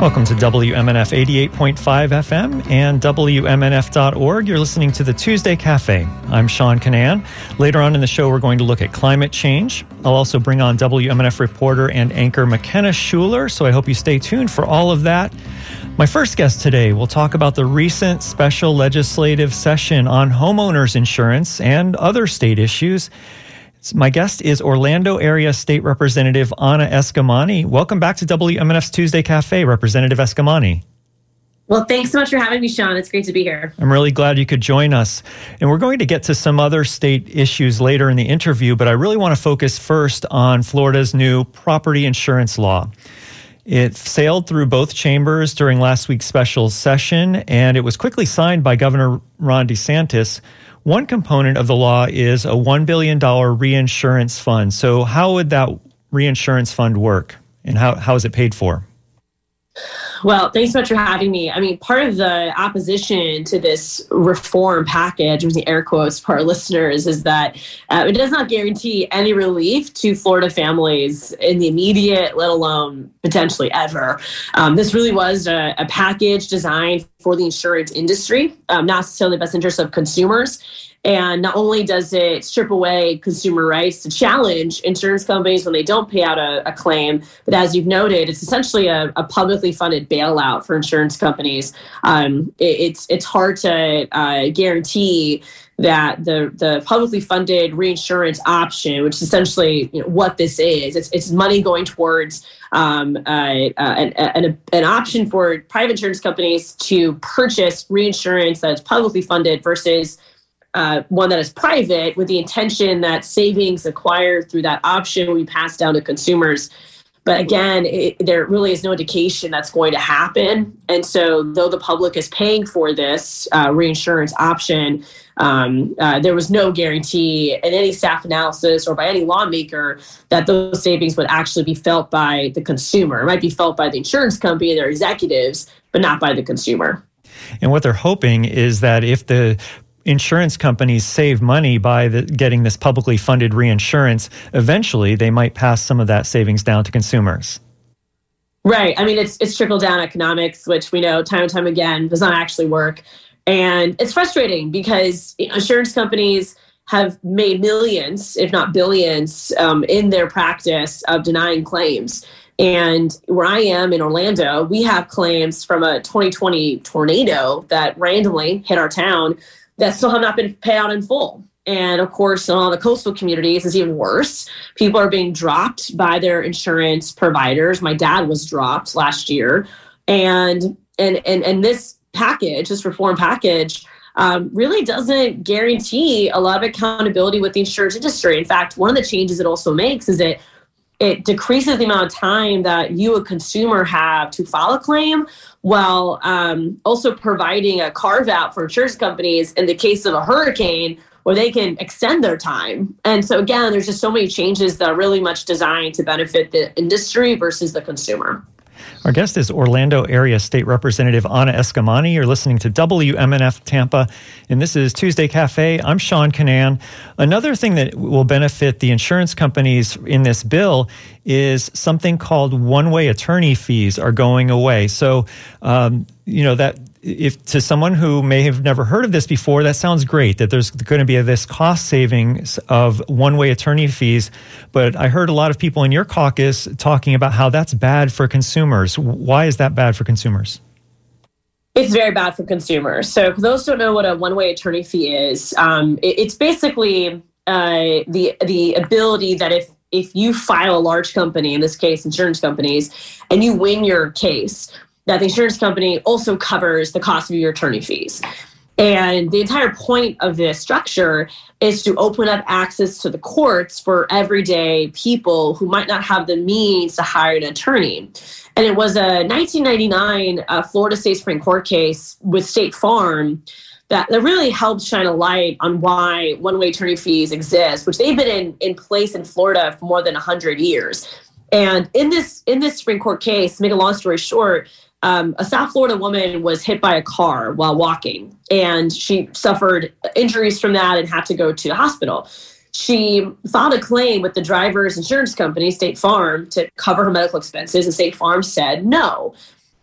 Welcome to WMNF 88.5 FM and WMNF.org. You're listening to the Tuesday Cafe. I'm Sean Kinane. Later on in the show, we're going to look at climate change. I'll also bring on WMNF reporter and anchor McKenna Schueler, so I hope you stay tuned for all of that. My first guest today will talk about the recent special legislative session on homeowners insurance and other state issues. My guest is Orlando Area State Representative Anna Eskamani. Welcome back to WMNF's Tuesday Cafe, Representative Eskamani. Well, thanks so much for having me, Sean. It's great to be here. I'm really glad you could join us. And we're going to get to some other state issues later in the interview, but I really want to focus first on Florida's new property insurance law. It sailed through both chambers during last week's special session, and it was quickly signed by Governor Ron DeSantis. One component of the law is a $1 billion reinsurance fund. So, how would that reinsurance fund work and how, how is it paid for? Well, thanks so much for having me. I mean, part of the opposition to this reform package, with the air quotes for our listeners, is that uh, it does not guarantee any relief to Florida families in the immediate, let alone potentially ever. Um, this really was a, a, package designed for the insurance industry, um, not necessarily the best interest of consumers. And not only does it strip away consumer rights to challenge insurance companies when they don't pay out a, a claim, but as you've noted, it's essentially a, a publicly funded bailout for insurance companies. Um, it, it's it's hard to uh, guarantee that the the publicly funded reinsurance option, which is essentially you know, what this is, it's it's money going towards um, uh, uh, an, an, an option for private insurance companies to purchase reinsurance that's publicly funded versus uh, one that is private with the intention that savings acquired through that option will be passed down to consumers. But again, it, there really is no indication that's going to happen. And so, though the public is paying for this uh, reinsurance option, um, uh, there was no guarantee in any staff analysis or by any lawmaker that those savings would actually be felt by the consumer. It might be felt by the insurance company and their executives, but not by the consumer. And what they're hoping is that if the insurance companies save money by the, getting this publicly funded reinsurance, eventually they might pass some of that savings down to consumers. Right. I mean, it's it's trickle down economics, which we know time and time again does not actually work, and it's frustrating because insurance companies have made millions, if not billions, um, in their practice of denying claims. And where I am in Orlando, we have claims from a 2020 tornado that randomly hit our town that still have not been paid out in full. And of course, in all the coastal communities, it's even worse. People are being dropped by their insurance providers. My dad was dropped last year, and and and and this package, this reform package, um, really doesn't guarantee a lot of accountability with the insurance industry. In fact, one of the changes it also makes is that it decreases the amount of time that you, a consumer, have to file a claim while um, also providing a carve out for insurance companies in the case of a hurricane where they can extend their time. And so, again, there's just so many changes that are really much designed to benefit the industry versus the consumer. Our guest is Orlando Area State Representative Anna Eskamani. You're listening to WMNF Tampa, and this is Tuesday Cafe. I'm Sean Kinane. Another thing that will benefit the insurance companies in this bill is something called one-way attorney fees are going away. So, um, you know that if to someone who may have never heard of this before, that sounds great that there's going to be this cost savings of one way attorney fees. But I heard a lot of people in your caucus talking about how that's bad for consumers. Why is that bad for consumers? It's very bad for consumers. So, for those who don't know what a one way attorney fee is, um, it, it's basically uh, the the ability that if if you file a large company, in this case, insurance companies, and you win your case, that the insurance company also covers the cost of your attorney fees. And the entire point of this structure is to open up access to the courts for everyday people who might not have the means to hire an attorney. And it was a 1999 uh, Florida State Supreme Court case with State Farm that, that really helped shine a light on why one way attorney fees exist, which they've been in, in place in Florida for more than 100 years. And in this in this Supreme Court case, make a long story short, um, a South Florida woman was hit by a car while walking, and she suffered injuries from that and had to go to the hospital. She filed a claim with the driver's insurance company, State Farm, to cover her medical expenses, and State Farm said no.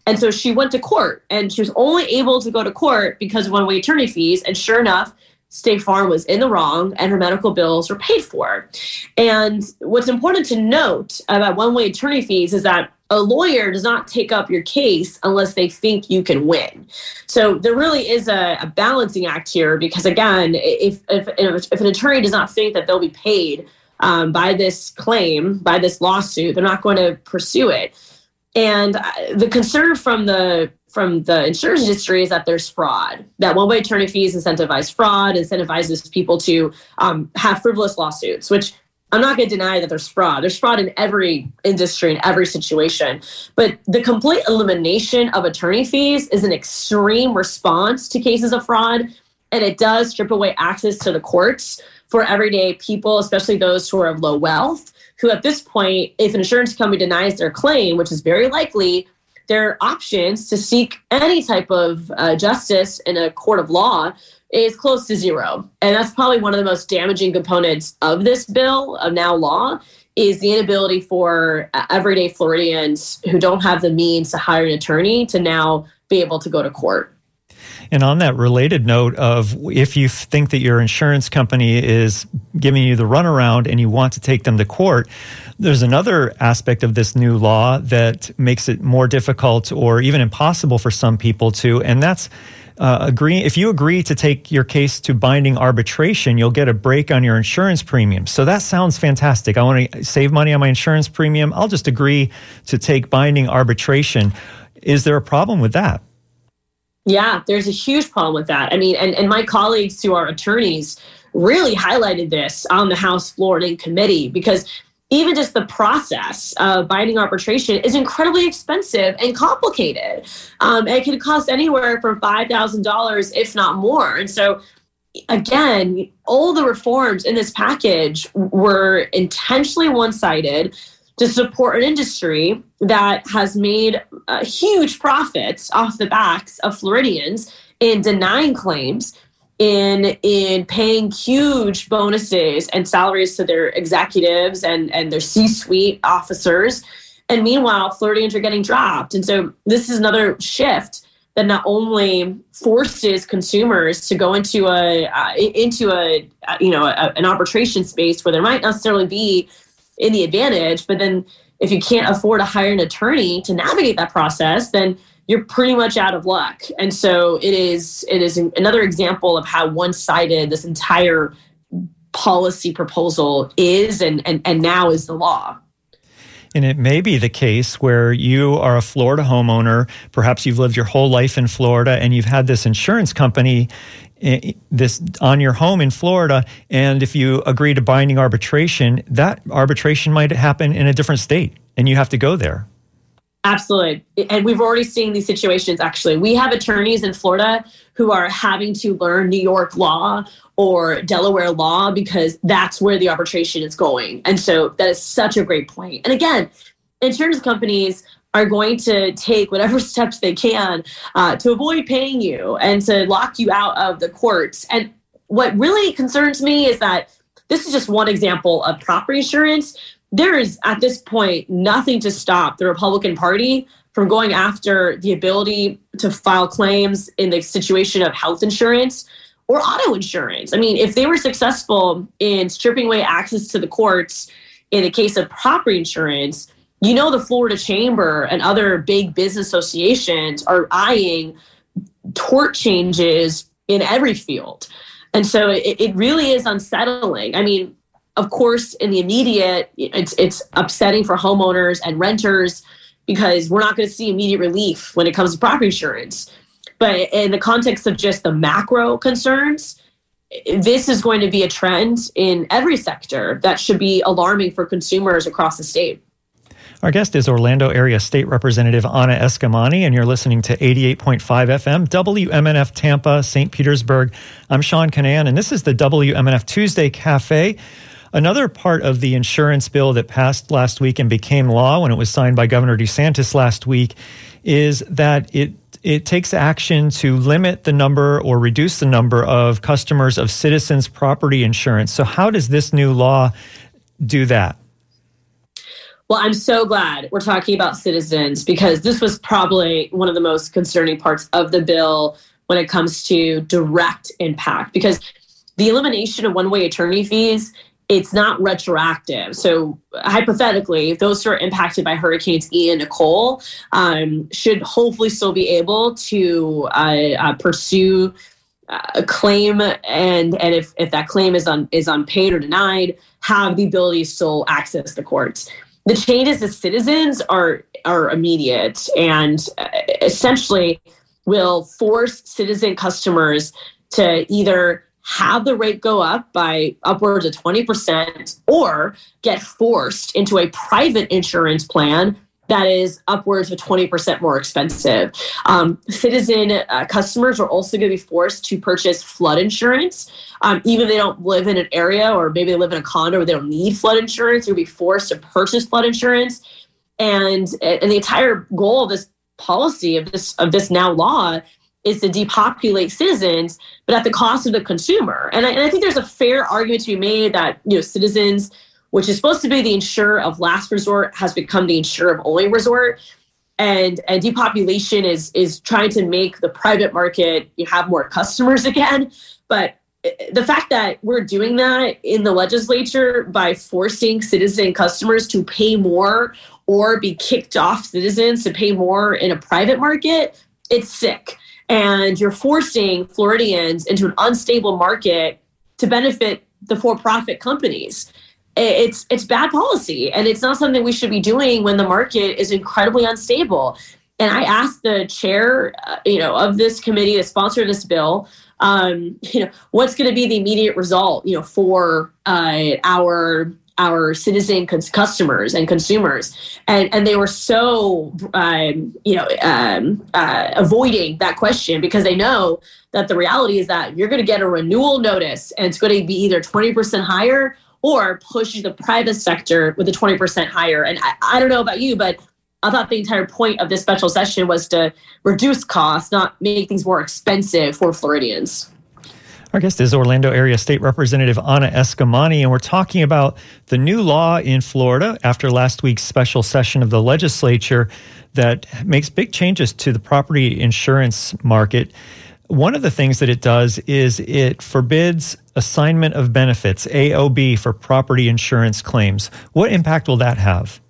And so she went to court and she was only able to go to court because of one way attorney fees. And sure enough, State Farm was in the wrong and her medical bills were paid for. And what's important to note about one way attorney fees is that a lawyer does not take up your case unless they think you can win. So there really is a, a balancing act here because, again, if, if, if an attorney does not think that they'll be paid um, by this claim, by this lawsuit, they're not going to pursue it. And uh, the concern from the from the insurance industry is that there's fraud. That one-way attorney fees incentivize fraud, incentivizes people to um, have frivolous lawsuits, which I'm not going to deny that there's fraud. There's fraud in every industry, in every situation. But the complete elimination of attorney fees is an extreme response to cases of fraud. And it does strip away access to the courts for everyday people, especially those who are of low wealth, who at this point, if an insurance company denies their claim, which is very likely, their options to seek any type of uh, justice in a court of law is close to zero. And that's probably one of the most damaging components of this bill of now law is the inability for uh, everyday Floridians who don't have the means to hire an attorney to now be able to go to court. And on that related note of if you think that your insurance company is giving you the runaround and you want to take them to court, there's another aspect of this new law that makes it more difficult or even impossible for some people to, and that's uh, agree if you agree to take your case to binding arbitration, you'll get a break on your insurance premium. So that sounds fantastic. I want to save money on my insurance premium. I'll just agree to take binding arbitration. Is there a problem with that? Yeah, there's a huge problem with that. I mean, and, and my colleagues who are attorneys really highlighted this on the House floor and in committee because even just the process of binding arbitration is incredibly expensive and complicated. Um, it can cost anywhere from $5,000, if not more. And so, again, all the reforms in this package were intentionally one sided to support an industry that has made uh, huge profits off the backs of Floridians in denying claims in in paying huge bonuses and salaries to their executives and and their C-suite officers. And meanwhile Floridians are getting dropped. And so this is another shift that not only forces consumers to go into a uh, into a uh, you know a, an arbitration space where there might necessarily be the advantage but then if you can't afford to hire an attorney to navigate that process then you're pretty much out of luck. And so it is it is another example of how one-sided this entire policy proposal is and and, and now is the law. And it may be the case where you are a Florida homeowner, perhaps you've lived your whole life in Florida and you've had this insurance company eh, this on your home in Florida and if you agree to binding arbitration, that arbitration might happen in a different state and you have to go there. Absolutely. And we've already seen these situations actually. We have attorneys in Florida who are having to learn New York law or Delaware law because that's where the arbitration is going. And so that is such a great point. And again, insurance companies are going to take whatever steps they can uh, to avoid paying you and to lock you out of the courts. And what really concerns me is that this is just one example of property insurance there is at this point nothing to stop the Republican Party from going after the ability to file claims in the situation of health insurance or auto insurance. I mean, if they were successful in stripping away access to the courts in the case of property insurance, you know the Florida Chamber and other big business associations are eyeing tort changes in every field. And so it, it really is unsettling. I mean, of course, in the immediate, it's it's upsetting for homeowners and renters because we're not going to see immediate relief when it comes to property insurance. But in the context of just the macro concerns, this is going to be a trend in every sector that should be alarming for consumers across the state. Our guest is Orlando Area State Representative Anna Eskamani, and you're listening to 88.5 FM, WMNF Tampa, St. Petersburg. I'm Sean Kinane, and this is the WMNF Tuesday Cafe. Another part of the insurance bill that passed last week and became law when it was signed by Governor DeSantis last week is that it it takes action to limit the number or reduce the number of customers of citizens property insurance. So how does this new law do that? Well, I'm so glad we're talking about citizens because this was probably one of the most concerning parts of the bill when it comes to direct impact because the elimination of one-way attorney fees it's not retroactive. So hypothetically, those who are impacted by hurricanes Ian and Nicole um, should hopefully still be able to uh, uh, pursue uh, a claim, and and if, if that claim is un, is unpaid or denied, have the ability to still access the courts. The changes as citizens are are immediate and uh, essentially will force citizen customers to either have the rate go up by upwards of 20% or get forced into a private insurance plan that is upwards of 20% more expensive. Um, citizen uh, customers are also going to be forced to purchase flood insurance. Um, even if they don't live in an area or maybe they live in a condo where they don't need flood insurance, they'll be forced to purchase flood insurance. And, and the entire goal of this policy of this of this now law is to depopulate citizens, but at the cost of the consumer. And I, and I think there's a fair argument to be made that you know citizens, which is supposed to be the insurer of last resort, has become the insurer of only resort. And, and depopulation is is trying to make the private market you have more customers again. But eh, eh, the fact that we're doing that in the legislature by forcing citizen customers to pay more or be kicked off citizens to pay more in a private market, it's sick and you're forcing Floridians into an unstable market to benefit the for-profit companies. It's it's bad policy, and it's not something we should be doing when the market is incredibly unstable. And I asked the chair, uh, you know, of this committee to sponsor this bill, um, you know, what's going to be the immediate result, you know, for uh, our our citizen customers and consumers and and they were so um, you know um, uh, avoiding that question because they know that the reality is that you're going to get a renewal notice and it's going to be either 20% higher or push the private sector with a 20% higher and I, I don't know about you but I thought the entire point of this special session was to reduce costs, not make things more expensive for Floridians. Our guest is Orlando Area State Representative Anna Eskamani, and we're talking about the new law in Florida after last week's special session of the legislature that makes big changes to the property insurance market. One of the things that it does is it forbids assignment of benefits, AOB, for property insurance claims. What impact will that have?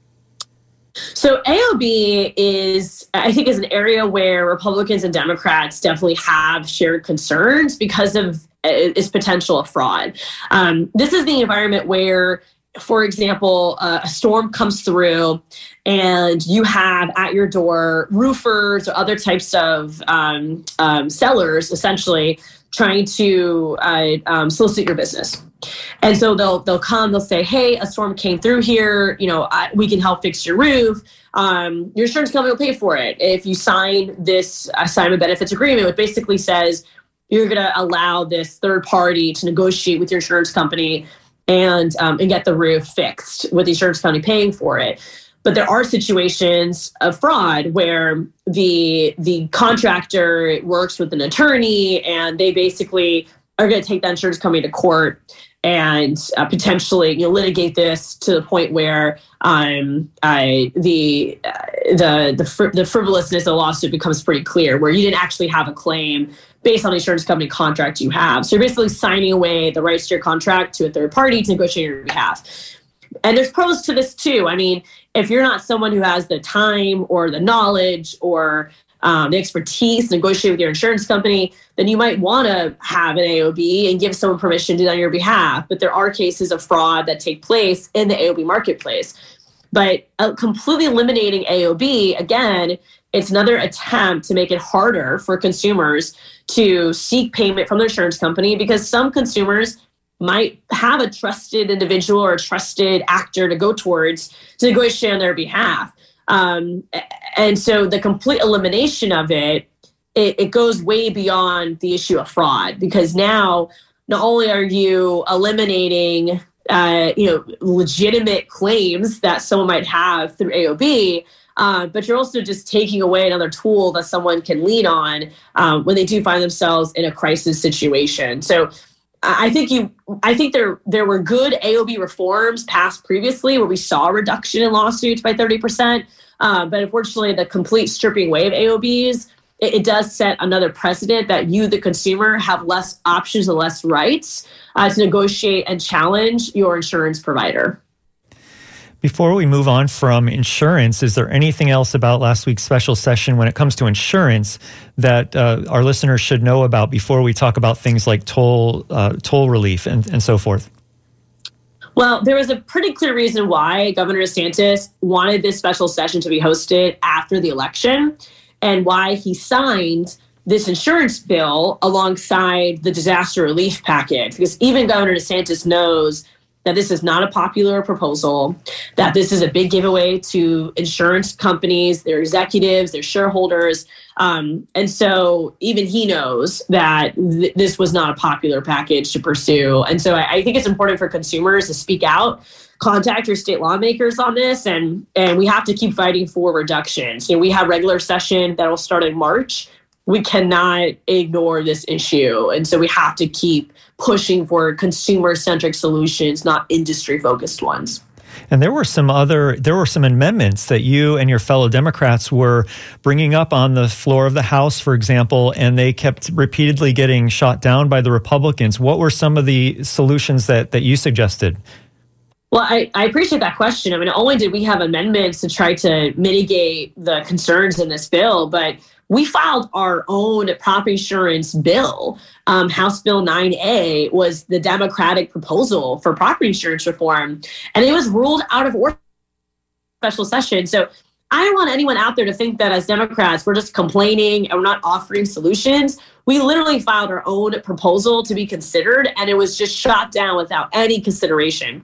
So AOB is, I think, is an area where Republicans and Democrats definitely have shared concerns because of its potential of fraud. Um, this is the environment where for example, uh, a storm comes through and you have at your door roofers or other types of um, um, sellers essentially trying to uh, um, solicit your business. And so they'll they'll come. They'll say, "Hey, a storm came through here. You know, I, we can help fix your roof. Um, your insurance company will pay for it if you sign this assignment benefits agreement, which basically says you're going to allow this third party to negotiate with your insurance company and um, and get the roof fixed with the insurance company paying for it." But there are situations of fraud where the the contractor works with an attorney and they basically are going to take the insurance company to court and uh, potentially you know, litigate this to the point where um, I, the uh, the the, fr- the frivolousness of the lawsuit becomes pretty clear, where you didn't actually have a claim based on the insurance company contract you have. So you're basically signing away the rights to your contract to a third party to negotiate on your behalf. And there's pros to this too. I mean, if you're not someone who has the time or the knowledge or um, the expertise negotiate with your insurance company, then you might want to have an AOB and give someone permission to do that on your behalf. But there are cases of fraud that take place in the AOB marketplace. But uh, completely eliminating AOB, again, it's another attempt to make it harder for consumers to seek payment from their insurance company because some consumers might have a trusted individual or a trusted actor to go towards to negotiate on their behalf. Um, and so the complete elimination of it, it, it goes way beyond the issue of fraud because now not only are you eliminating uh, you know legitimate claims that someone might have through AOB, uh, but you're also just taking away another tool that someone can lean on um, when they do find themselves in a crisis situation. So I think you I think there there were good AOB reforms passed previously where we saw a reduction in lawsuits by 30%. Uh, but unfortunately, the complete stripping away of AOBs, it, it, does set another precedent that you, the consumer, have less options and less rights uh, to negotiate and challenge your insurance provider. Before we move on from insurance, is there anything else about last week's special session when it comes to insurance that uh, our listeners should know about before we talk about things like toll uh, toll relief and, and so forth? Well, there was a pretty clear reason why Governor DeSantis wanted this special session to be hosted after the election and why he signed this insurance bill alongside the disaster relief package. Because even Governor DeSantis knows that this is not a popular proposal, that this is a big giveaway to insurance companies, their executives, their shareholders. Um, and so even he knows that th- this was not a popular package to pursue. And so I, I think it's important for consumers to speak out contact your state lawmakers on this and and we have to keep fighting for reductions. You know, we have regular session that will start in March. We cannot ignore this issue. And so we have to keep pushing for consumer centric solutions, not industry focused ones. And there were some other, there were some amendments that you and your fellow Democrats were bringing up on the floor of the House, for example, and they kept repeatedly getting shot down by the Republicans. What were some of the solutions that, that you suggested? Well, I, I appreciate that question. I mean, not only did we have amendments to try to mitigate the concerns in this bill, but we filed our own property insurance bill. Um, House Bill 9A was the Democratic proposal for property insurance reform, and it was ruled out of order special session. So I don't want anyone out there to think that as Democrats, we're just complaining and we're not offering solutions. We literally filed our own proposal to be considered, and it was just shot down without any consideration.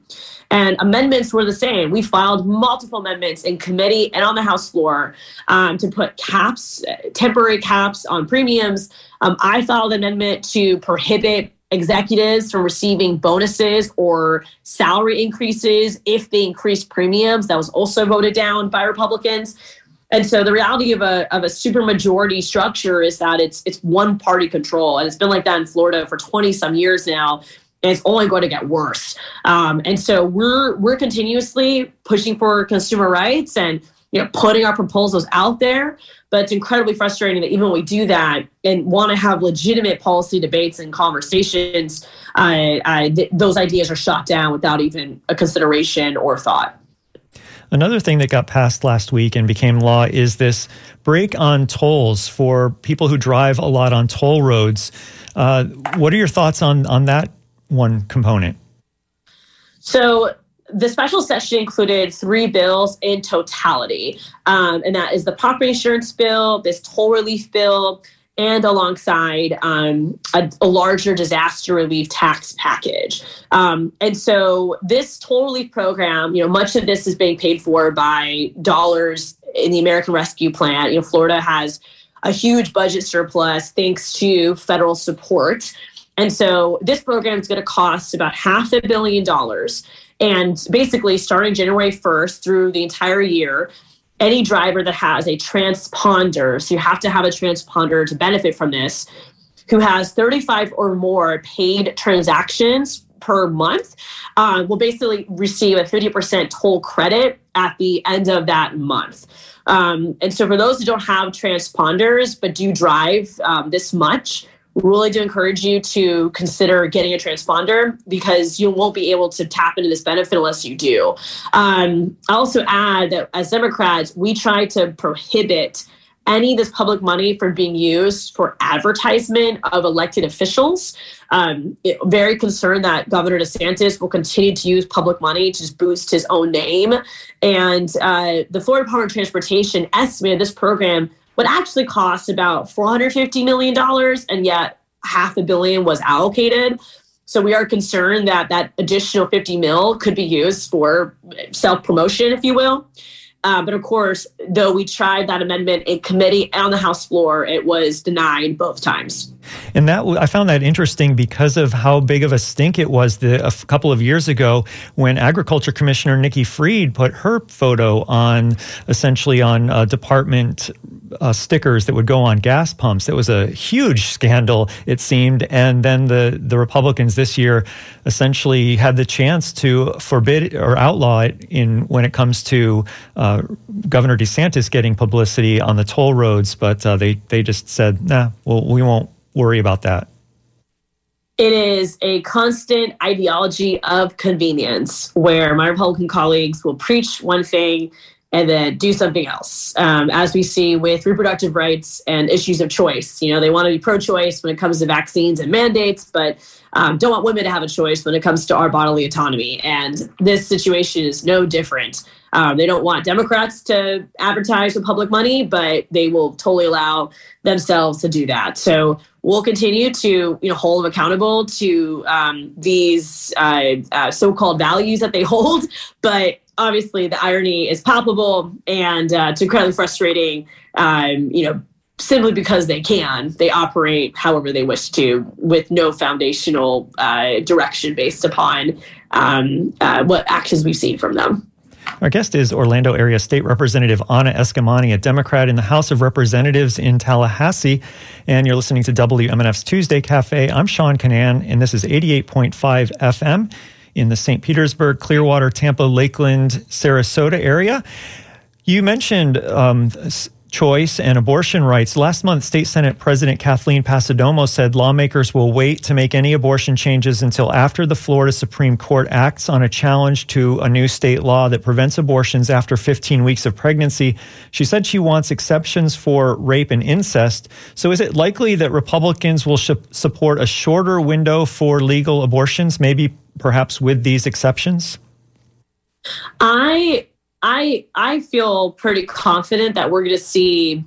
And amendments were the same. We filed multiple amendments in committee and on the House floor um, to put caps, temporary caps on premiums. Um, I filed an amendment to prohibit executives from receiving bonuses or salary increases if they increase premiums. That was also voted down by Republicans. And so the reality of a of a supermajority structure is that it's it's one party control, and it's been like that in Florida for 20 some years now and it's only going to get worse. Um, and so we're we're continuously pushing for consumer rights and you know putting our proposals out there. But it's incredibly frustrating that even when we do that and want to have legitimate policy debates and conversations, uh, uh, th- those ideas are shot down without even a consideration or thought. Another thing that got passed last week and became law is this break on tolls for people who drive a lot on toll roads. Uh, what are your thoughts on on that one component? So the special session included three bills in totality, um, and that is the property insurance bill, this toll relief bill, and alongside um, a, a, larger disaster relief tax package. Um, and so this toll relief program, you know, much of this is being paid for by dollars in the American Rescue Plan. You know, Florida has a huge budget surplus thanks to federal support. And so this program is going to cost about half a billion dollars. And basically, starting January 1st through the entire year, any driver that has a transponder, so you have to have a transponder to benefit from this, who has 35 or more paid transactions per month, uh, will basically receive a 50% toll credit at the end of that month. Um, and so, for those who don't have transponders but do drive um, this much, really do encourage you to consider getting a transponder because you won't be able to tap into this benefit unless you do. Um, I also add that as Democrats, we try to prohibit any of this public money from being used for advertisement of elected officials. Um, it, very concerned that Governor DeSantis will continue to use public money to just boost his own name. And uh, the Florida Department of Transportation estimated this program would actually cost about $450 million, and yet half a billion was allocated. So we are concerned that that additional 50 mil could be used for self promotion, if you will. Uh, but of course, though we tried that amendment in committee and on the House floor, it was denied both times. And that I found that interesting because of how big of a stink it was the, a couple of years ago when Agriculture Commissioner Nikki Fried put her photo on essentially on a department uh, stickers that would go on gas pumps. It was a huge scandal, it seemed. And then the, the Republicans this year essentially had the chance to forbid or outlaw it in when it comes to uh, Governor DeSantis getting publicity on the toll roads. But uh, they, they just said, nah, well, we won't worry about that. It is a constant ideology of convenience where my Republican colleagues will preach one thing and then do something else. Um, as we see with reproductive rights and issues of choice, you know, they want to be pro-choice when it comes to vaccines and mandates, but um, don't want women to have a choice when it comes to our bodily autonomy. And this situation is no different. Um, they don't want Democrats to advertise with public money, but they will totally allow themselves to do that. So we'll continue to you know hold them accountable to um, these uh, uh, so-called values that they hold, but obviously the irony is palpable and uh, it's incredibly frustrating. Um, you know, simply because they can, they operate however they wish to, with no foundational uh, direction based upon um, uh, what actions we've seen from them. Our guest is Orlando Area State Representative Anna Eskamani, a Democrat in the House of Representatives in Tallahassee. And you're listening to WMNF's Tuesday Cafe. I'm Sean Kinane, and this is 88.5 FM in the St. Petersburg, Clearwater, Tampa, Lakeland, Sarasota area. You mentioned um, choice and abortion rights. Last month, State Senate President Kathleen Passidomo said lawmakers will wait to make any abortion changes until after the Florida Supreme Court acts on a challenge to a new state law that prevents abortions after 15 weeks of pregnancy. She said she wants exceptions for rape and incest. So, is it likely that Republicans will sh- support a shorter window for legal abortions, maybe perhaps with these exceptions? I I I feel pretty confident that we're going to see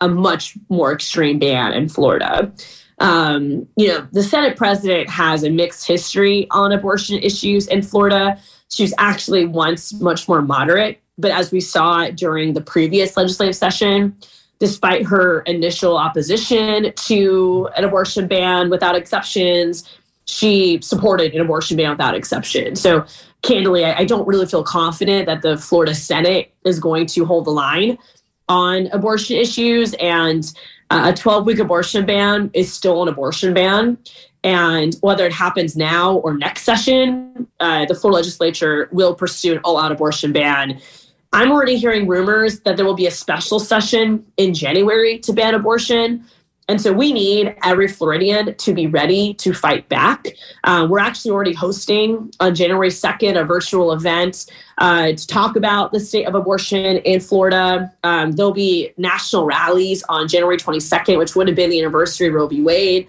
a much more extreme ban in Florida. Um, you know, the Senate president has a mixed history on abortion issues in Florida. She was actually once much more moderate, but as we saw during the previous legislative session, despite her initial opposition to an abortion ban without exceptions, she supported an abortion ban without exception. So candidly, I, I don't really feel confident that the Florida Senate is going to hold the line on abortion issues. And uh, a 12 week abortion ban is still an abortion ban. And whether it happens now or next session, uh, the Florida legislature will pursue an all out abortion ban. I'm already hearing rumors that there will be a special session in January to ban abortion. And so we need every Floridian to be ready to fight back. Uh, we're actually already hosting on January 2nd a virtual event uh, to talk about the state of abortion in Florida. Um, there'll be national rallies on January 22nd, which would have been the anniversary of Roe v. Wade.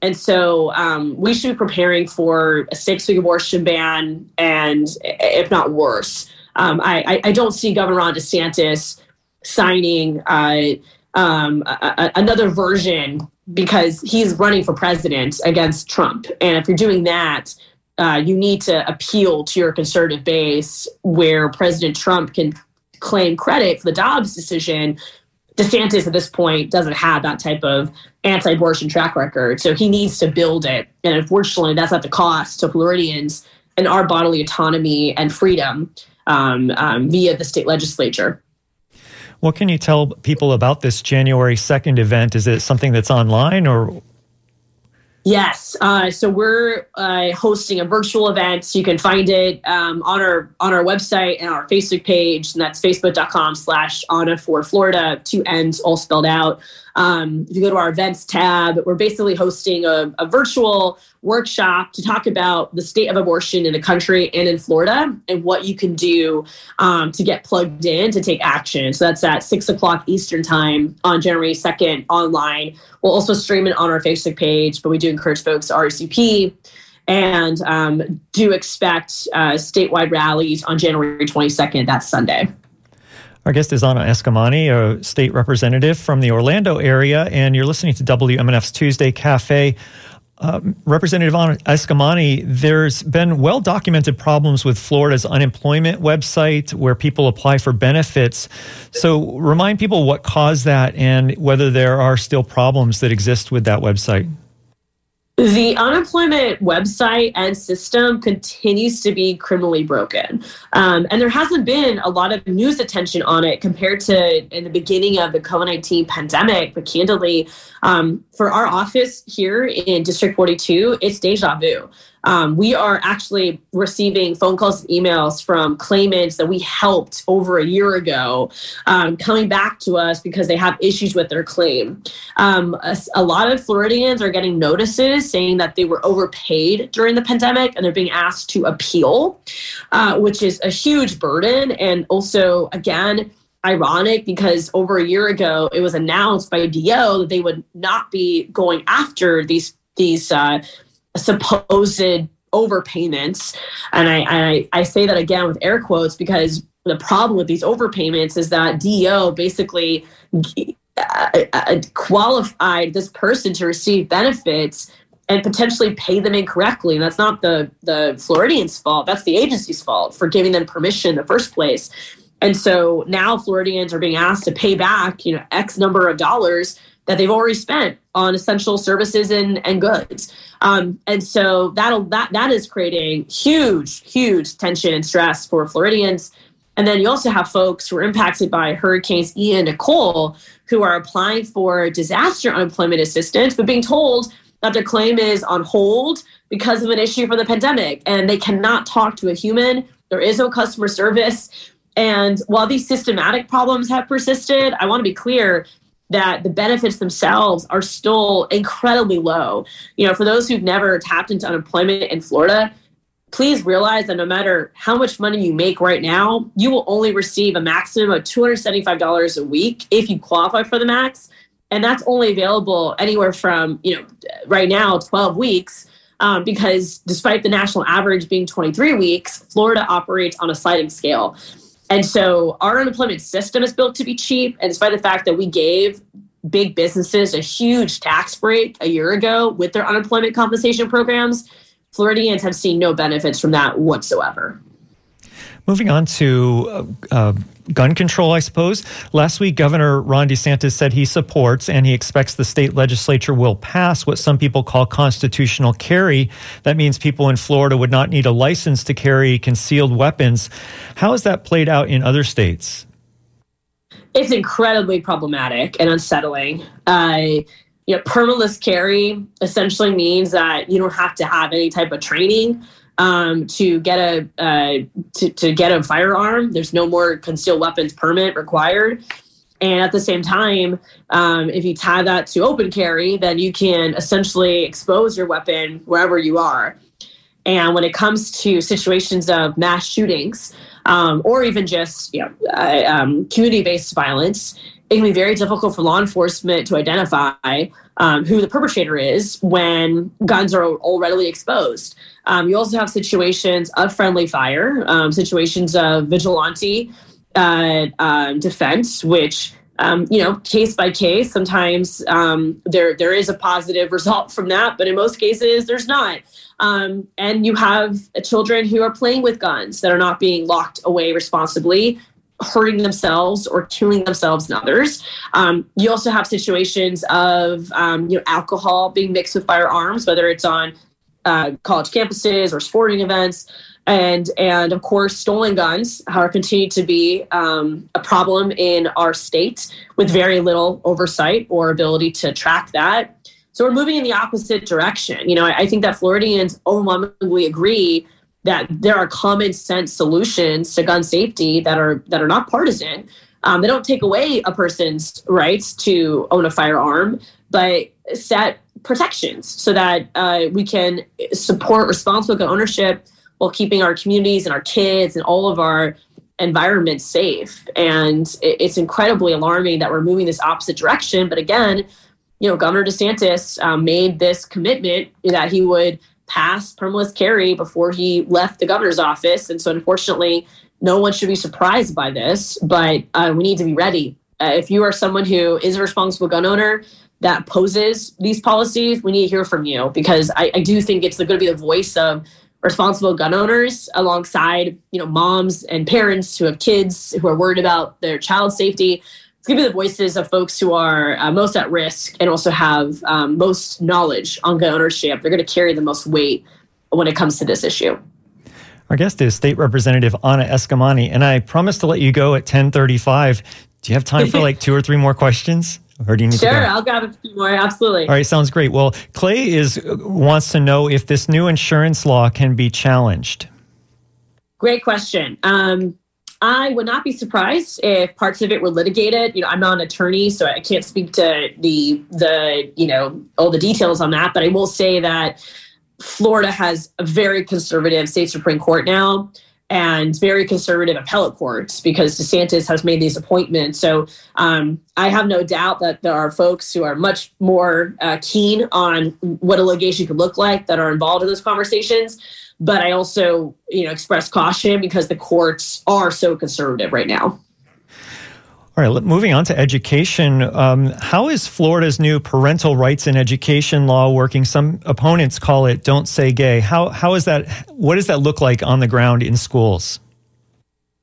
And so um, we should be preparing for a six week abortion ban, and if not worse. Um, I, I, don't see Governor Ron DeSantis signing. Uh, um, a, a, another version because he's running for president against Trump. And if you're doing that, uh, you need to appeal to your conservative base where President Trump can claim credit for the Dobbs decision. DeSantis at this point doesn't have that type of anti abortion track record. So he needs to build it. And unfortunately, that's at the cost to Floridians and our bodily autonomy and freedom um, um, via the state legislature. What can you tell people about this January 2nd event? Is it something that's online or? Yes. Uh, so we're uh, hosting a virtual event. So you can find it um, on our on our website and our Facebook page, and that's facebook.com slash Anna for Florida, two ends all spelled out. Um, if you go to our events tab, we're basically hosting a, a, virtual workshop to talk about the state of abortion in the country and in Florida and what you can do um, to get plugged in to take action. So that's at six o'clock Eastern time on January 2nd online. We'll also stream it on our Facebook page, but we do encourage folks to RSVP and um, do expect uh, statewide rallies on January 22nd. That's Sunday. Our guest is Anna Eskamani, a state representative from the Orlando area, and you're listening to WMNF's Tuesday Cafe. Uh, representative Anna Eskamani, there's been well documented problems with Florida's unemployment website where people apply for benefits. So, remind people what caused that and whether there are still problems that exist with that website. The unemployment website and system continues to be criminally broken. Um, and there hasn't been a lot of news attention on it compared to in the beginning of the COVID 19 pandemic. But candidly, um, for our office here in District 42, it's deja vu. Um, we are actually receiving phone calls and emails from claimants that we helped over a year ago um, coming back to us because they have issues with their claim. Um, a, a, lot of Floridians are getting notices saying that they were overpaid during the pandemic and they're being asked to appeal, uh, which is a huge burden. And also, again, ironic because over a year ago it was announced by DO that they would not be going after these these uh, supposed overpayments. And I, I, I say that again with air quotes because the problem with these overpayments is that DO basically uh, uh, qualified this person to receive benefits and potentially pay them incorrectly. And that's not the, the Floridians' fault. That's the agency's fault for giving them permission in the first place. And so now Floridians are being asked to pay back, you know, X number of dollars that they've already spent on essential services and, and goods. Um, and so that'll that that is creating huge, huge tension and stress for Floridians. And then you also have folks who are impacted by hurricanes Ian and Nicole who are applying for disaster unemployment assistance, but being told that their claim is on hold because of an issue from the pandemic and they cannot talk to a human. There is no customer service. And while these systematic problems have persisted, I want to be clear that the benefits themselves are still incredibly low. You know, for those who've never tapped into unemployment in Florida, please realize that no matter how much money you make right now, you will only receive a maximum of $275 a week if you qualify for the max. And that's only available anywhere from, you know, right now, 12 weeks. Um, because despite the national average being 23 weeks, Florida operates on a sliding scale. And so our unemployment system is built to be cheap. And despite the fact that we gave big businesses a huge tax break a year ago with their unemployment compensation programs, Floridians have seen no benefits from that whatsoever. Moving on to uh, uh, gun control, I suppose. Last week, Governor Ron DeSantis said he supports and he expects the state legislature will pass what some people call constitutional carry. That means people in Florida would not need a license to carry concealed weapons. How has that played out in other states? It's incredibly problematic and unsettling. Uh, you know, permitless carry essentially means that you don't have to have any type of training um, to get a uh, to, to get a firearm. There's no more concealed weapons permit required. And at the same time, um, if you tie that to open carry, then you can essentially expose your weapon wherever you are. And when it comes to situations of mass shootings, um, or even just you know, uh, um, community-based violence, it can be very difficult for law enforcement to identify um, who the perpetrator is when guns are all readily exposed. Um, you also have situations of friendly fire, um, situations of vigilante uh, uh, defense, which um, you know, case by case. Sometimes um, there there is a positive result from that, but in most cases, there's not. Um, and you have children who are playing with guns that are not being locked away responsibly hurting themselves or killing themselves and others. Um, you also have situations of um, you know alcohol being mixed with firearms, whether it's on uh, college campuses or sporting events. And and of course, stolen guns are continued to be um, a problem in our state with very little oversight or ability to track that. So we're moving in the opposite direction. You know, I, I think that Floridians overwhelmingly agree that there are common sense solutions to gun safety that are that are not partisan. Um, they don't take away a person's rights to own a firearm, but set protections so that uh, we can support responsible gun ownership while keeping our communities and our kids and all of our environment safe. And it's incredibly alarming that we're moving this opposite direction. But again, you know, Governor DeSantis um, made this commitment that he would pass permitless carry before he left the governor's office. And so, unfortunately, no one should be surprised by this, but uh, we need to be ready. Uh, if you are someone who is a responsible gun owner that poses these policies, we need to hear from you because I, I do think it's going to be the voice of responsible gun owners alongside you know moms and parents who have kids who are worried about their child safety it's going to be the voices of folks who are uh, most at risk and also have um, most knowledge on gun ownership. They're going to carry the most weight when it comes to this issue. Our guest is State Representative Anna Eskamani, and I promised to let you go at 1035. Do you have time for like two or three more questions? Or do you need sure, to I'll grab a few more. Absolutely. All right, sounds great. Well, Clay is wants to know if this new insurance law can be challenged. Great question. Um, I would not be surprised if parts of it were litigated. You know, I'm not an attorney, so I can't speak to the the you know all the details on that. But I will say that Florida has a very conservative state supreme court now and very conservative appellate courts because DeSantis has made these appointments. So um, I have no doubt that there are folks who are much more uh, keen on what a litigation could look like that are involved in those conversations. But I also, you know, express caution because the courts are so conservative right now. All right, moving on to education. Um, how is Florida's new parental rights in education law working? Some opponents call it "Don't Say Gay." How how is that? What does that look like on the ground in schools?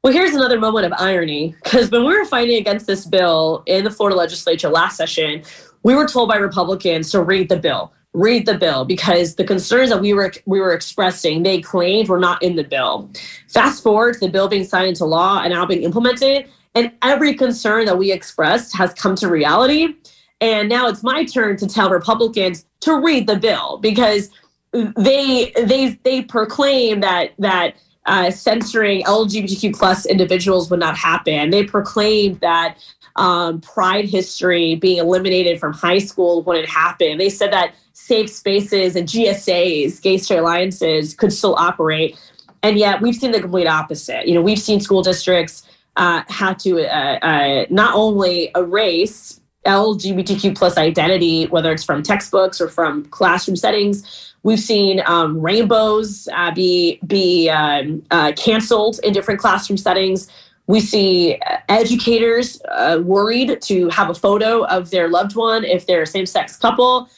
Well, here's another moment of irony because when we were fighting against this bill in the Florida legislature last session, we were told by Republicans to read the bill, read the bill because the concerns that we were we were expressing, they claimed were not in the bill. Fast forward to the bill being signed into law and now being implemented, and every concern that we expressed has come to reality. And now it's my turn to tell Republicans to read the bill because they they they proclaim that that uh, censoring LGBTQ plus individuals would not happen. They proclaimed that um, Pride history being eliminated from high school wouldn't happened. They said that safe spaces and GSAs, gay straight alliances, could still operate. And yet we've seen the complete opposite. You know, we've seen school districts uh, had to uh, uh, not only erase LGBTQ plus identity, whether it's from textbooks or from classroom settings. We've seen um, rainbows uh, be be um, uh, canceled in different classroom settings. We see educators uh, worried to have a photo of their loved one if they're a same-sex couple,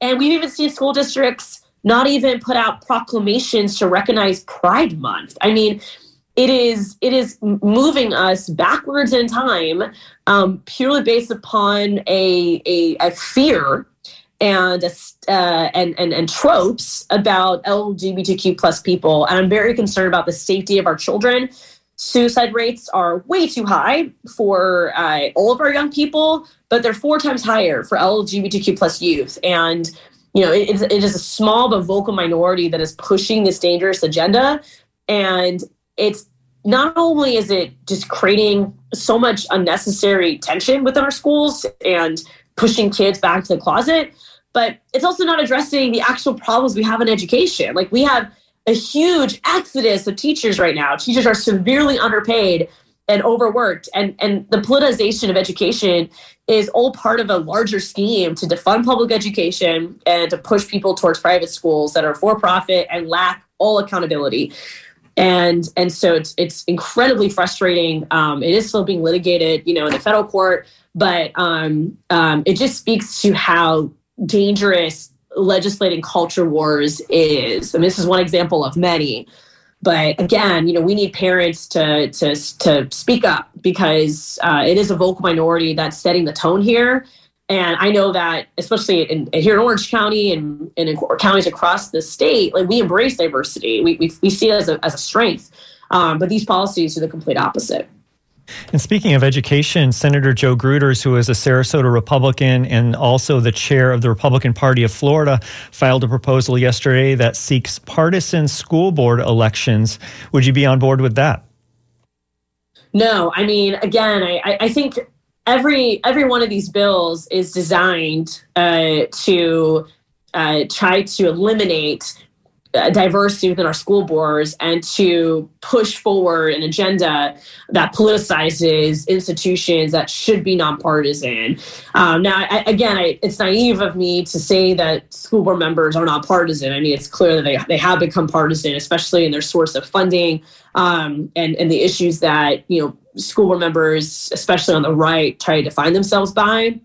and we've even seen school districts not even put out proclamations to recognize Pride Month. I mean, it is it is moving us backwards in time um, purely based upon a a, a fear and, uh, and and and tropes about LGBTQ plus people, and I'm very concerned about the safety of our children. Suicide rates are way too high for uh, all of our young people, but they're four times higher for LGBTQ plus youth. And you know, it, it is a small but vocal minority that is pushing this dangerous agenda. And it's not only is it just creating so much unnecessary tension within our schools and pushing kids back to the closet, but it's also not addressing the actual problems we have in education. Like we have a huge exodus of teachers right now. Teachers are severely underpaid and overworked and and the politicization of education is all part of a larger scheme to defund public education and to push people towards private schools that are for profit and lack all accountability and and so it's it's incredibly frustrating. Um, it is still being litigated, you know, in the federal court, but um, um, it just speaks to how dangerous legislating culture wars is. And this is one example of many. But again, you know, we need parents to to to speak up because uh, it is a vocal minority that's setting the tone here. And I know that, especially in, here in Orange County and, and in counties across the state, like we embrace diversity. We, we, we see it as a, as a strength. Um, but these policies are the complete opposite. And speaking of education, Senator Joe Gruters, who is a Sarasota Republican and also the chair of the Republican Party of Florida, filed a proposal yesterday that seeks partisan school board elections. Would you be on board with that? No, I mean, again, I, I think every every one of these bills is designed uh, to uh, try to eliminate diversity within our school boards and to push forward an agenda that politicizes institutions that should be nonpartisan. Um, now, I, again, I, it's naive of me to say that school board members are not partisan. I mean, it's clear that they, they have become partisan, especially in their source of funding um, and, and the issues that, you know, school board members, especially on the right, try to define themselves by.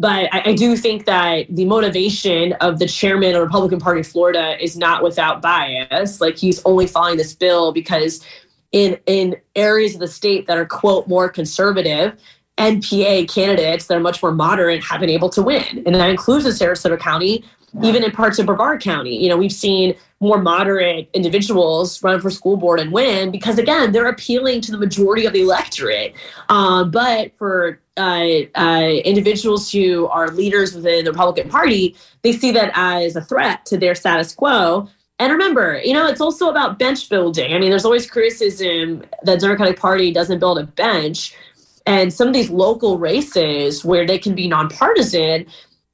But I, I, do think that the motivation of the chairman of the Republican Party of Florida is not without bias. Like he's only following this bill because in in areas of the state that are quote more conservative NPA candidates that are much more moderate have been able to win. And that includes in Sarasota County, even in parts of Brevard County. You know, we've seen more moderate individuals run for school board and win because, again, they're appealing to the majority of the electorate. Uh, but for uh, uh, individuals who are leaders within the Republican Party, they see that as a threat to their status quo. And remember, you know, it's also about bench building. I mean, there's always criticism that the Democratic Party doesn't build a bench. And some of these local races where they can be nonpartisan,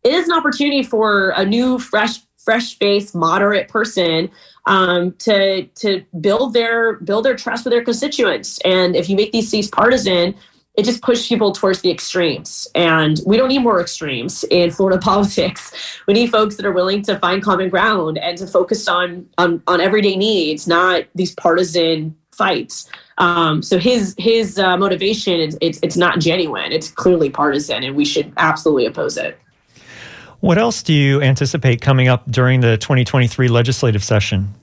it is an opportunity for a new, fresh, fresh faced, moderate person um, to to build their build their trust with their constituents. And if you make these seats partisan, it just pushes people towards the extremes. And we don't need more extremes in Florida politics. We need folks that are willing to find common ground and to focus on on, on everyday needs, not these partisan fights. Um, so his his uh, motivation is it's it's not genuine. It's clearly partisan, and we should absolutely oppose it. What else do you anticipate coming up during the 2023 legislative session?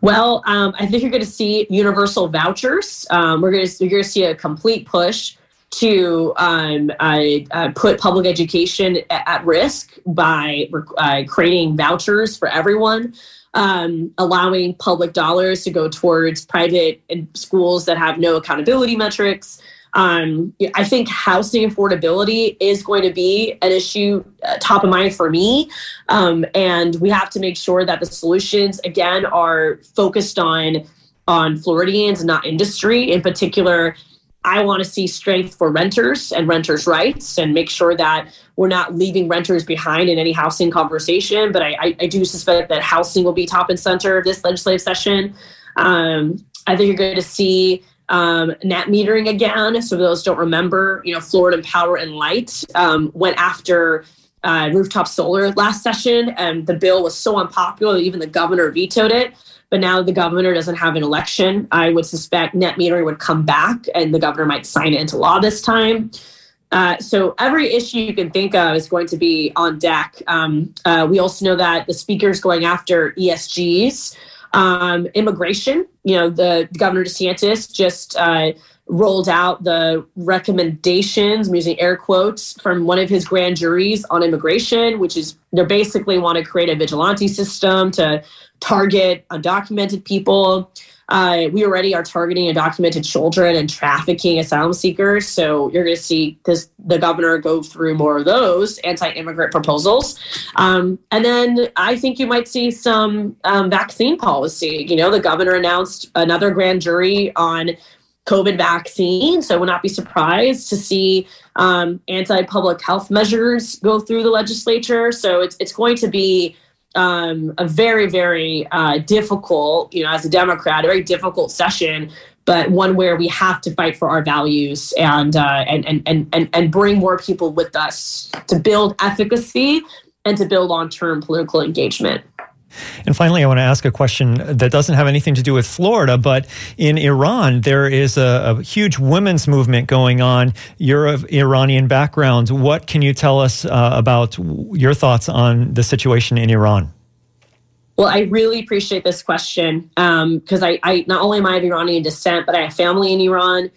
Well, um, I think you're going to see universal vouchers. Um, we're going to you're going to see a complete push to um, uh, put public education at risk by uh, creating vouchers for everyone, um, allowing public dollars to go towards private schools that have no accountability metrics. Um, I think housing affordability is going to be an issue uh, top of mind for me. Um, and we have to make sure that the solutions, again, are focused on, on Floridians, not industry. In particular, I want to see strength for renters and renters' rights and make sure that we're not leaving renters behind in any housing conversation. But I, I, I do suspect that housing will be top and center of this legislative session. Um, I think you're going to see um, net metering again. So those don't remember, you know, Florida Power and Light um, went after uh, rooftop solar last session, and the bill was so unpopular that even the governor vetoed it. But now the governor doesn't have an election. I would suspect net metering would come back, and the governor might sign it into law this time. Uh, so every issue you can think of is going to be on deck. Um, uh, we also know that the speaker is going after ESGs. Um, immigration, you know, the Governor DeSantis just uh, rolled out the recommendations, I'm using air quotes, from one of his grand juries on immigration, which is they basically want to create a vigilante system to target undocumented people. Uh, we already are targeting undocumented children and trafficking asylum seekers. So you're going to see this the governor go through more of those anti-immigrant proposals. Um, and then I think you might see some um, vaccine policy. You know, the governor announced another grand jury on COVID vaccine. So would not be surprised to see um, anti-public health measures go through the legislature. So it's it's going to be um, a very, very uh, difficult, you know, as a Democrat, a very difficult session, but one where we have to fight for our values and, uh, and, and, and, and, bring more people with us to build efficacy and to build long term political engagement. And finally, I want to ask a question that doesn't have anything to do with Florida, but in Iran, there is a, a, huge women's movement going on. You're of Iranian background. What can you tell us uh, about your thoughts on the situation in Iran? Well, I really appreciate this question because um, I, I not only am I of Iranian descent, but I have family in Iran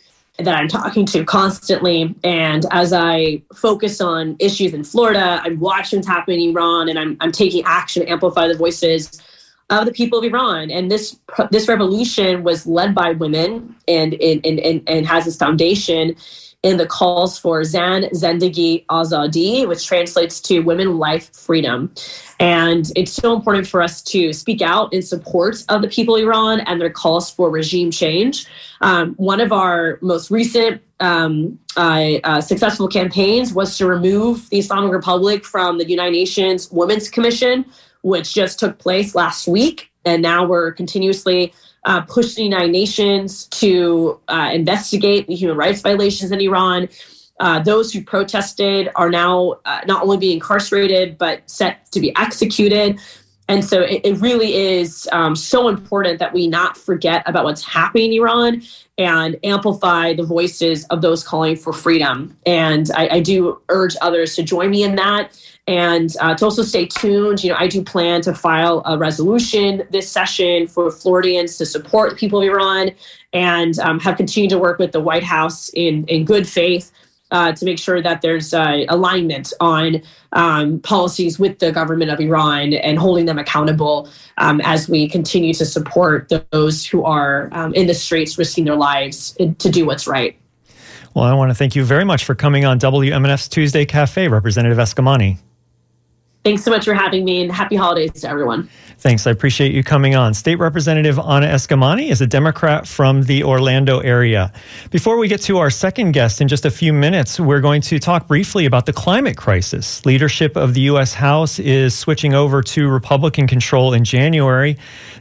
that I'm talking to constantly. And as I focus on issues in Florida, I'm watching what's happening in Iran and I'm, I'm taking action to amplify the voices of the people of Iran. And this this revolution was led by women and, and, and, and has its foundation in the calls for Zan Zendegi Azadi, which translates to women, life, freedom. And it's so important for us to speak out in support of the people of Iran and their calls for regime change. Um, one of our most recent um, uh, uh, successful campaigns was to remove the Islamic Republic from the United Nations Women's Commission, which just took place last week. And now we're continuously uh, pushed the United Nations to uh, investigate the human rights violations in Iran. Uh, those who protested are now uh, not only being incarcerated, but set to be executed. And so it, it really is um, so important that we not forget about what's happening in Iran and amplify the voices of those calling for freedom. And I, I do urge others to join me in that and uh, to also stay tuned. You know, I do plan to file a resolution this session for Floridians to support people of Iran and um, have continued to work with the White House in, in good faith uh, to make sure that there's uh, alignment on um, policies with the government of Iran and holding them accountable um, as we continue to support those who are um, in the streets risking their lives to do what's right. Well, I want to thank you very much for coming on WMNF's Tuesday Cafe, Representative Eskamani. Thanks so much for having me and happy holidays to everyone. Thanks. I appreciate you coming on. State Representative Anna Eskamani is a Democrat from the Orlando area. Before we get to our second guest in just a few minutes, we're going to talk briefly about the climate crisis. Leadership of the U.S. House is switching over to Republican control in January.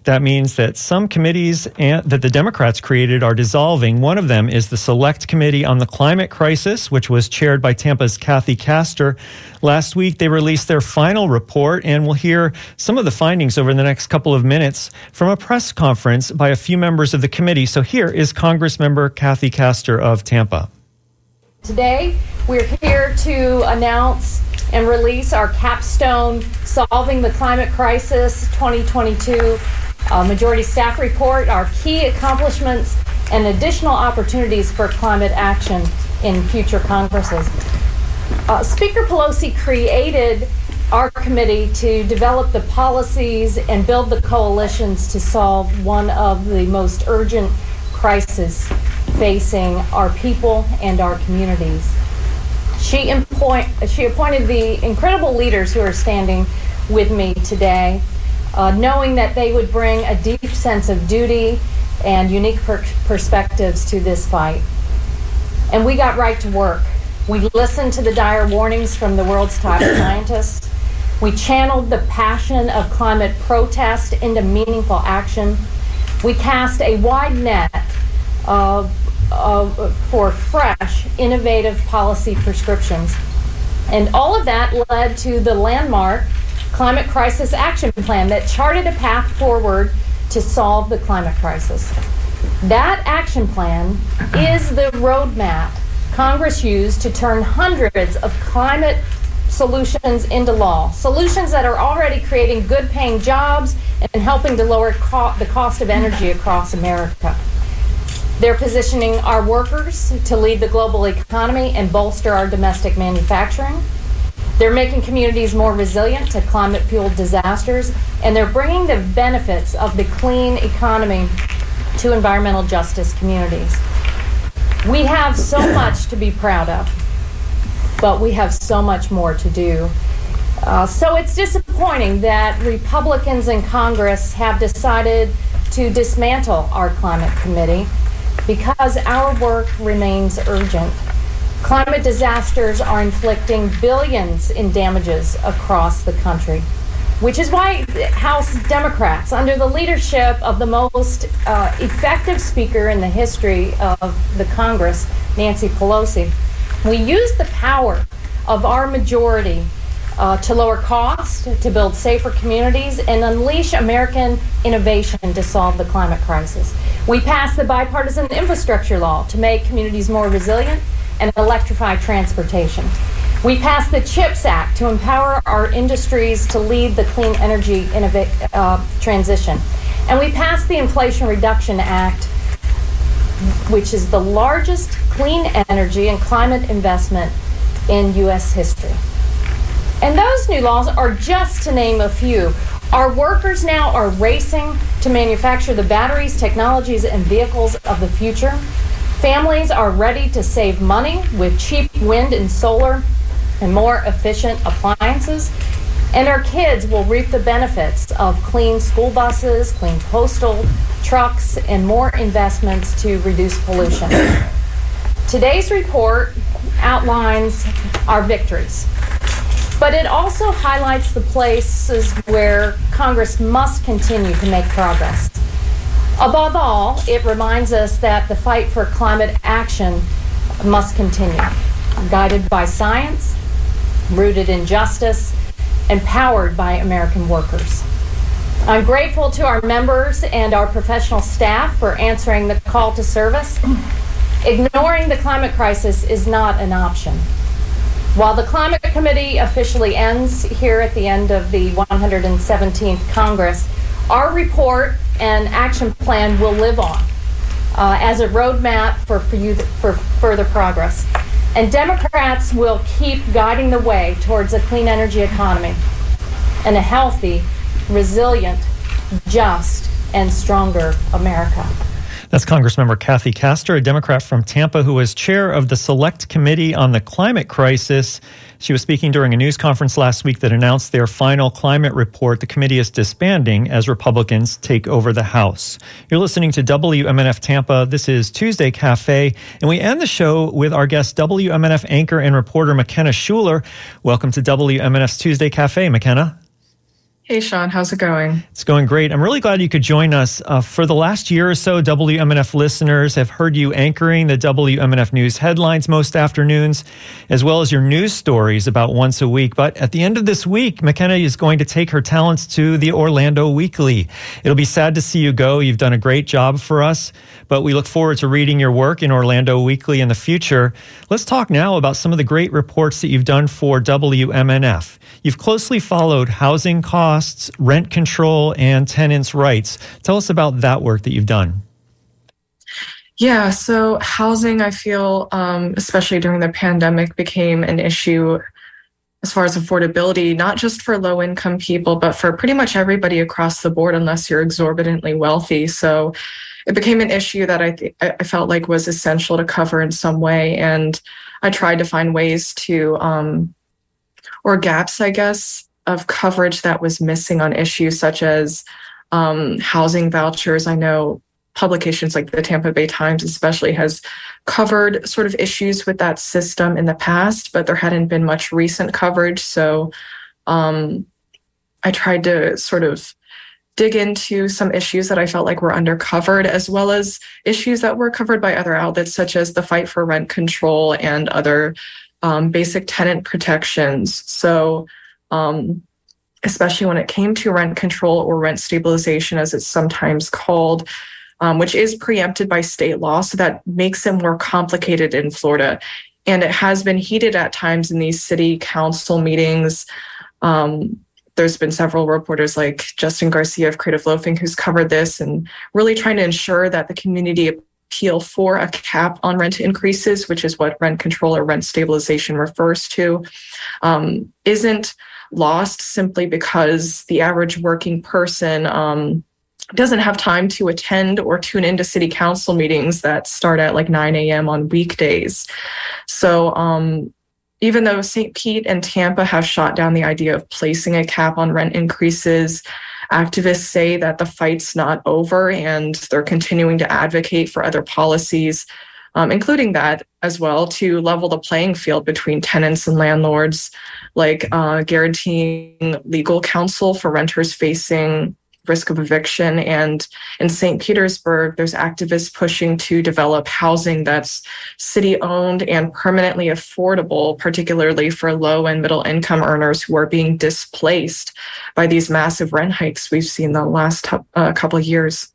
That means that some committees that the Democrats created are dissolving. One of them is the Select Committee on the Climate Crisis, which was chaired by Tampa's Kathy Castor. Last week, they released their final report, and we'll hear some of the findings over the next couple of minutes from a press conference by a few members of the committee. So here is Congressmember Kathy Castor of Tampa. Today, we're here to announce and release our capstone Solving the Climate Crisis 2022 uh, Majority Staff Report, our key accomplishments and additional opportunities for climate action in future Congresses. Uh, Speaker Pelosi created our committee to develop the policies and build the coalitions to solve one of the most urgent crises facing our people and our communities. She, appoint, she appointed the incredible leaders who are standing with me today, uh, knowing that they would bring a deep sense of duty and unique per- perspectives to this fight. And we got right to work. We listened to the dire warnings from the world's top scientists. We channeled the passion of climate protest into meaningful action. We cast a wide net of, of, for fresh, innovative policy prescriptions. And all of that led to the landmark Climate Crisis Action Plan that charted a path forward to solve the climate crisis. That action plan is the roadmap Congress used to turn hundreds of climate solutions into law. Solutions that are already creating good paying jobs and helping to lower co- the cost of energy across America. They're positioning our workers to lead the global economy and bolster our domestic manufacturing. They're making communities more resilient to climate fueled disasters, and they're bringing the benefits of the clean economy to environmental justice communities. We have so much to be proud of but we have so much more to do. Uh, so it's disappointing that Republicans in Congress have decided to dismantle our climate committee because our work remains urgent. Climate disasters are inflicting billions in damages across the country, which is why House Democrats, under the leadership of the most uh, effective speaker in the history of the Congress, Nancy Pelosi, we use the power of our majority uh, to lower costs, to build safer communities, and unleash American innovation to solve the climate crisis. We passed the bipartisan infrastructure law to make communities more resilient and electrify transportation. We passed the CHIPS Act to empower our industries to lead the clean energy innova- uh, transition. And we passed the Inflation Reduction Act, which is the largest clean energy and climate investment in U.S. history. And those new laws are just to name a few. Our workers now are racing to manufacture the batteries, technologies, and vehicles of the future. Families are ready to save money with cheap wind and solar and more efficient appliances. And our kids will reap the benefits of clean school buses, clean postal trucks, and more investments to reduce pollution. Today's report outlines our victories, but it also highlights the places where Congress must continue to make progress. Above all, it reminds us that the fight for climate action must continue, guided by science, rooted in justice, and powered by American workers. I'm grateful to our members and our professional staff for answering the call to service Ignoring the climate crisis is not an option. While the Climate Committee officially ends here at the end of the 117th Congress, our report and action plan will live on uh, as a roadmap for, for, you, for further progress. And Democrats will keep guiding the way towards a clean energy economy and a healthy, resilient, just, and stronger America. That's Congressmember Kathy Castor, a Democrat from Tampa who was chair of the Select Committee on the Climate Crisis. She was speaking during a news conference last week that announced their final climate report. The committee is disbanding as Republicans take over the House. You're listening to WMNF Tampa. This is Tuesday Cafe, and we end the show with our guest, WMNF anchor and reporter McKenna Schueler. Welcome to WMNF's Tuesday Cafe, McKenna. Hey, Sean, how's it going? It's going great. I'm really glad you could join us. Uh, for the last year or so, WMNF listeners have heard you anchoring the WMNF News headlines most afternoons, as well as your news stories about once a week. But at the end of this week, McKenna is going to take her talents to the Orlando Weekly. It'll be sad to see you go. You've done a great job for us, but we look forward to reading your work in Orlando Weekly in the future. Let's talk now about some of the great reports that you've done for WMNF. You've closely followed housing costs costs, rent control, and tenants' rights. Tell us about that work that you've done. Yeah, so housing, I feel, um, especially during the pandemic, became an issue as far as affordability, not just for low income people, but for pretty much everybody across the board, unless you're exorbitantly wealthy. So it became an issue that I, th- I felt like was essential to cover in some way. And I tried to find ways to, um, or gaps, I guess, of coverage that was missing on issues such as um, housing vouchers. I know publications like the Tampa Bay Times, especially, has covered sort of issues with that system in the past, but there hadn't been much recent coverage. So um, I tried to sort of dig into some issues that I felt like were undercovered, as well as issues that were covered by other outlets, such as the fight for rent control and other um, basic tenant protections. So um, especially when it came to rent control or rent stabilization, as it's sometimes called, um, which is preempted by state law. So that makes it more complicated in Florida. And it has been heated at times in these city council meetings. Um, there's been several reporters like Justin Garcia of Creative Loafing who's covered this and really trying to ensure that the community appeal for a cap on rent increases, which is what rent control or rent stabilization refers to, um, isn't lost simply because the average working person um, doesn't have time to attend or tune into city council meetings that start at like 9 a.m. on weekdays. So, um, even though St. Pete and Tampa have shot down the idea of placing a cap on rent increases, activists say that the fight's not over and they're continuing to advocate for other policies, um, including that as well, to level the playing field between tenants and landlords like uh, guaranteeing legal counsel for renters facing risk of eviction. And in St. Petersburg, there's activists pushing to develop housing that's city owned and permanently affordable, particularly for low and middle income earners who are being displaced by these massive rent hikes we've seen the last uh, couple of years.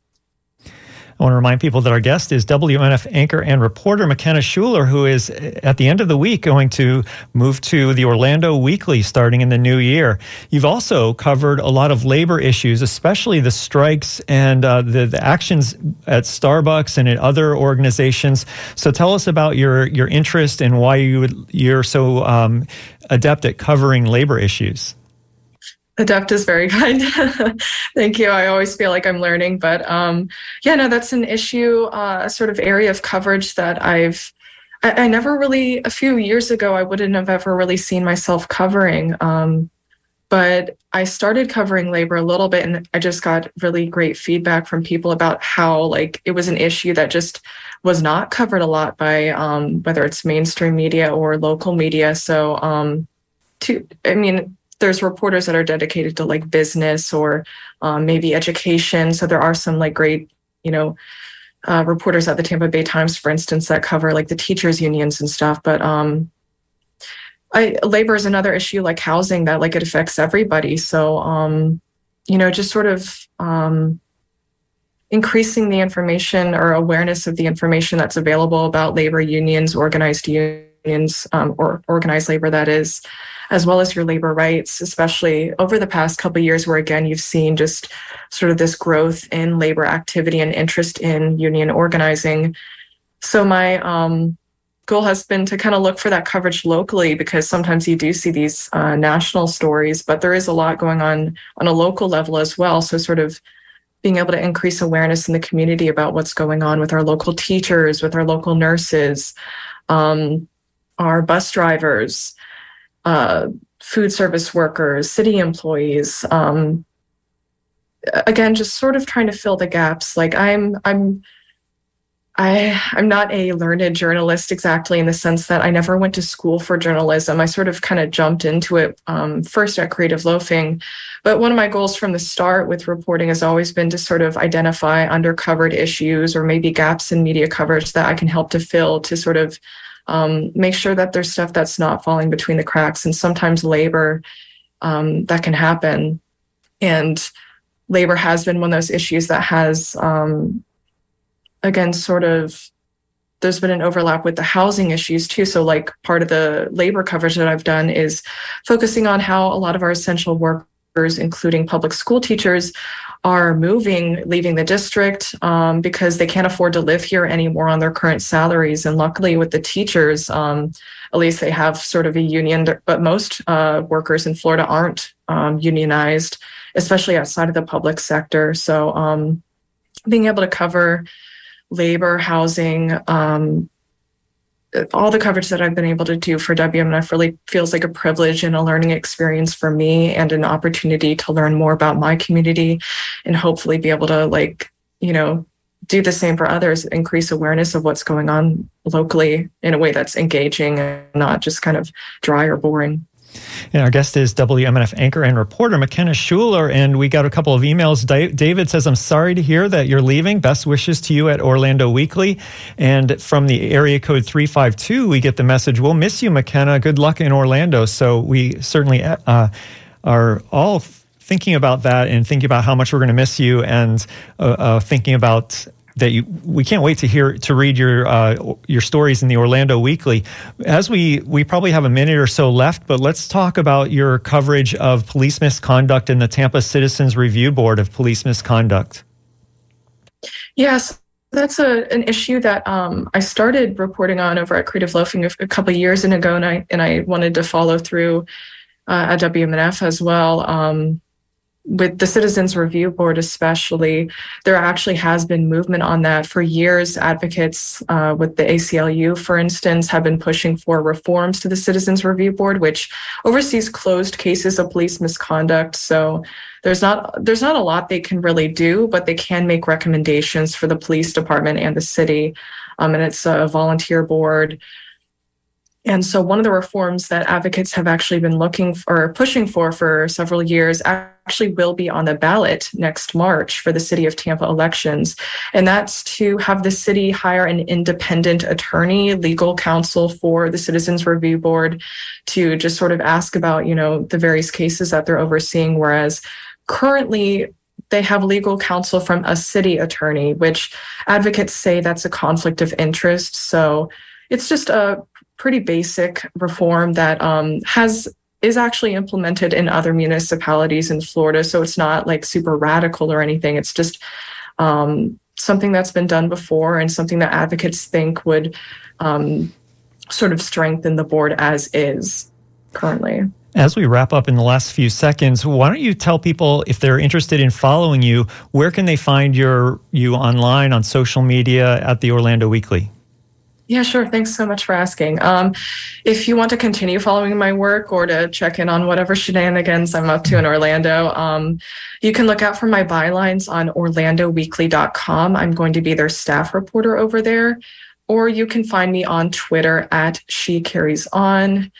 I want to remind people that our guest is WMNF anchor and reporter McKenna Schueler, who is at the end of the week going to move to the Orlando Weekly starting in the new year. You've also covered a lot of labor issues, especially the strikes and uh, the, the actions at Starbucks and at other organizations. So tell us about your your interest and why you would, you're so um, adept at covering labor issues. Adept is very kind. Thank you. I always feel like I'm learning, but um, yeah, no, that's an issue, uh, a sort of area of coverage that I've. I, I, never really. A few years ago, I wouldn't have ever really seen myself covering. Um, but I started covering labor a little bit, and I just got really great feedback from people about how like it was an issue that just was not covered a lot by um, whether it's mainstream media or local media. So, um, to I mean there's reporters that are dedicated to like business or um, maybe education. So there are some like great, you know, uh, reporters at the Tampa Bay Times, for instance, that cover like the teachers unions and stuff. But um, I, labor is another issue like housing that like it affects everybody. So um, you know, just sort of um, increasing the information or awareness of the information that's available about labor unions, organized unions um, or organized labor that is as well as your labor rights especially over the past couple years where again you've seen just sort of this growth in labor activity and interest in union organizing. So my um, goal has been to kind of look for that coverage locally because sometimes you do see these uh, national stories but there is a lot going on on a local level as well. So sort of being able to increase awareness in the community about what's going on with our local teachers, with our local nurses, um, our bus drivers, uh, food service workers, city employees. Um, again, just sort of trying to fill the gaps. Like I'm, I'm I I'm not a learned journalist exactly in the sense that I never went to school for journalism. I sort of kind of jumped into it um, first at Creative Loafing, but one of my goals from the start with reporting has always been to sort of identify undercovered issues or maybe gaps in media coverage that I can help to fill to sort of um, make sure that there's stuff that's not falling between the cracks and sometimes labor um, that can happen and labor has been one of those issues that has um, again sort of there's been an overlap with the housing issues too. So, like part of the labor coverage that I've done is focusing on how a lot of our essential workers, including public school teachers, are moving, leaving the district um, because they can't afford to live here anymore on their current salaries. And luckily, with the teachers, um, at least they have sort of a union, but most uh, workers in Florida aren't um, unionized, especially outside of the public sector. So, um, being able to cover labor, housing, um, all the coverage that I've been able to do for WMNF really feels like a privilege and a learning experience for me and an opportunity to learn more about my community and hopefully be able to like, you know, do the same for others, increase awareness of what's going on locally in a way that's engaging and not just kind of dry or boring. And our guest is WMNF anchor and reporter McKenna Schueler. And we got a couple of emails. David says, I'm sorry to hear that you're leaving. Best wishes to you at Orlando Weekly. And from the area code 352, we get the message, We'll miss you, McKenna. Good luck in Orlando. So we certainly uh, are all thinking about that and thinking about how much we're going to miss you and uh, uh, thinking about that you we can't wait to hear to read your uh, your stories in the Orlando Weekly. As we we probably have a minute or so left, but let's talk about your coverage of police misconduct in the Tampa Citizens Review Board of Police Misconduct. Yes, that's a, an issue that um, I started reporting on over at Creative Loafing a, a couple years ago, and I and I wanted to follow through uh, at WMNF as well. Um, with the Citizens Review Board, especially, there actually has been movement on that for years. Advocates uh, with the ACLU, for instance, have been pushing for reforms to the Citizens Review Board, which oversees closed cases of police misconduct. So there's not there's not a lot they can really do, but they can make recommendations for the police department and the city. Um, and it's a volunteer board. And so, one of the reforms that advocates have actually been looking for, or pushing for for several years actually will be on the ballot next March for the city of Tampa elections. And that's to have the city hire an independent attorney, legal counsel for the Citizens Review Board to just sort of ask about, you know, the various cases that they're overseeing. Whereas currently, they have legal counsel from a city attorney, which advocates say that's a conflict of interest. So it's just a pretty basic reform that um, has is actually implemented in other municipalities in Florida. So it's not like super radical or anything. It's just um, something that's been done before and something that advocates think would um, sort of strengthen the board as is currently. As we wrap up in the last few seconds, why don't you tell people if they're interested in following you, where can they find your you online on social media at the Orlando Weekly? Yeah, sure. Thanks so much for asking. Um, if you want to continue following my work or to check in on whatever shenanigans I'm up to in Orlando, um, you can look out for my bylines on orlandoweekly.com. I'm going to be their staff reporter over there. Or you can find me on Twitter at She Carries On.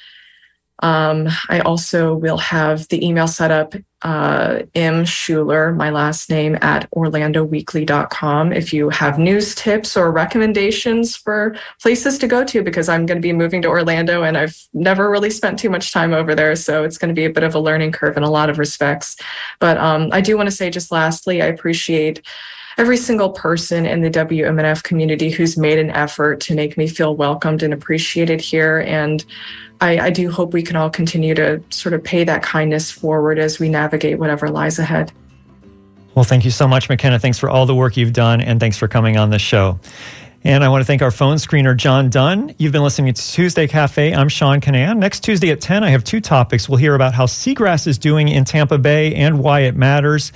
Um, I also will have the email set up, uh, M. Schueler, my last name, at orlandoweekly.com if you have news tips or recommendations for places to go to, because I'm going to be moving to Orlando and I've never really spent too much time over there. So it's going to be a bit of a learning curve in a lot of respects. But um, I do want to say, just lastly, I appreciate every single person in the WMNF community who's made an effort to make me feel welcomed and appreciated here. And I, I do hope we can all continue to sort of pay that kindness forward as we navigate whatever lies ahead. Well, thank you so much, McKenna. Thanks for all the work you've done, and thanks for coming on the show. And I want to thank our phone screener, John Dunn. You've been listening to Tuesday Cafe. I'm Sean Kinane. Next Tuesday at 10, I have two topics. We'll hear about how seagrass is doing in Tampa Bay and why it matters.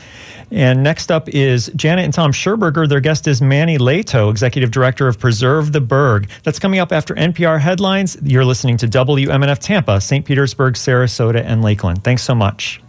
And next up is Janet and Tom Scherberger. Their guest is Manny Leto, Executive Director of Preserve the 'Burg. That's coming up after NPR headlines. You're listening to WMNF Tampa, St. Petersburg, Sarasota, and Lakeland. Thanks so much.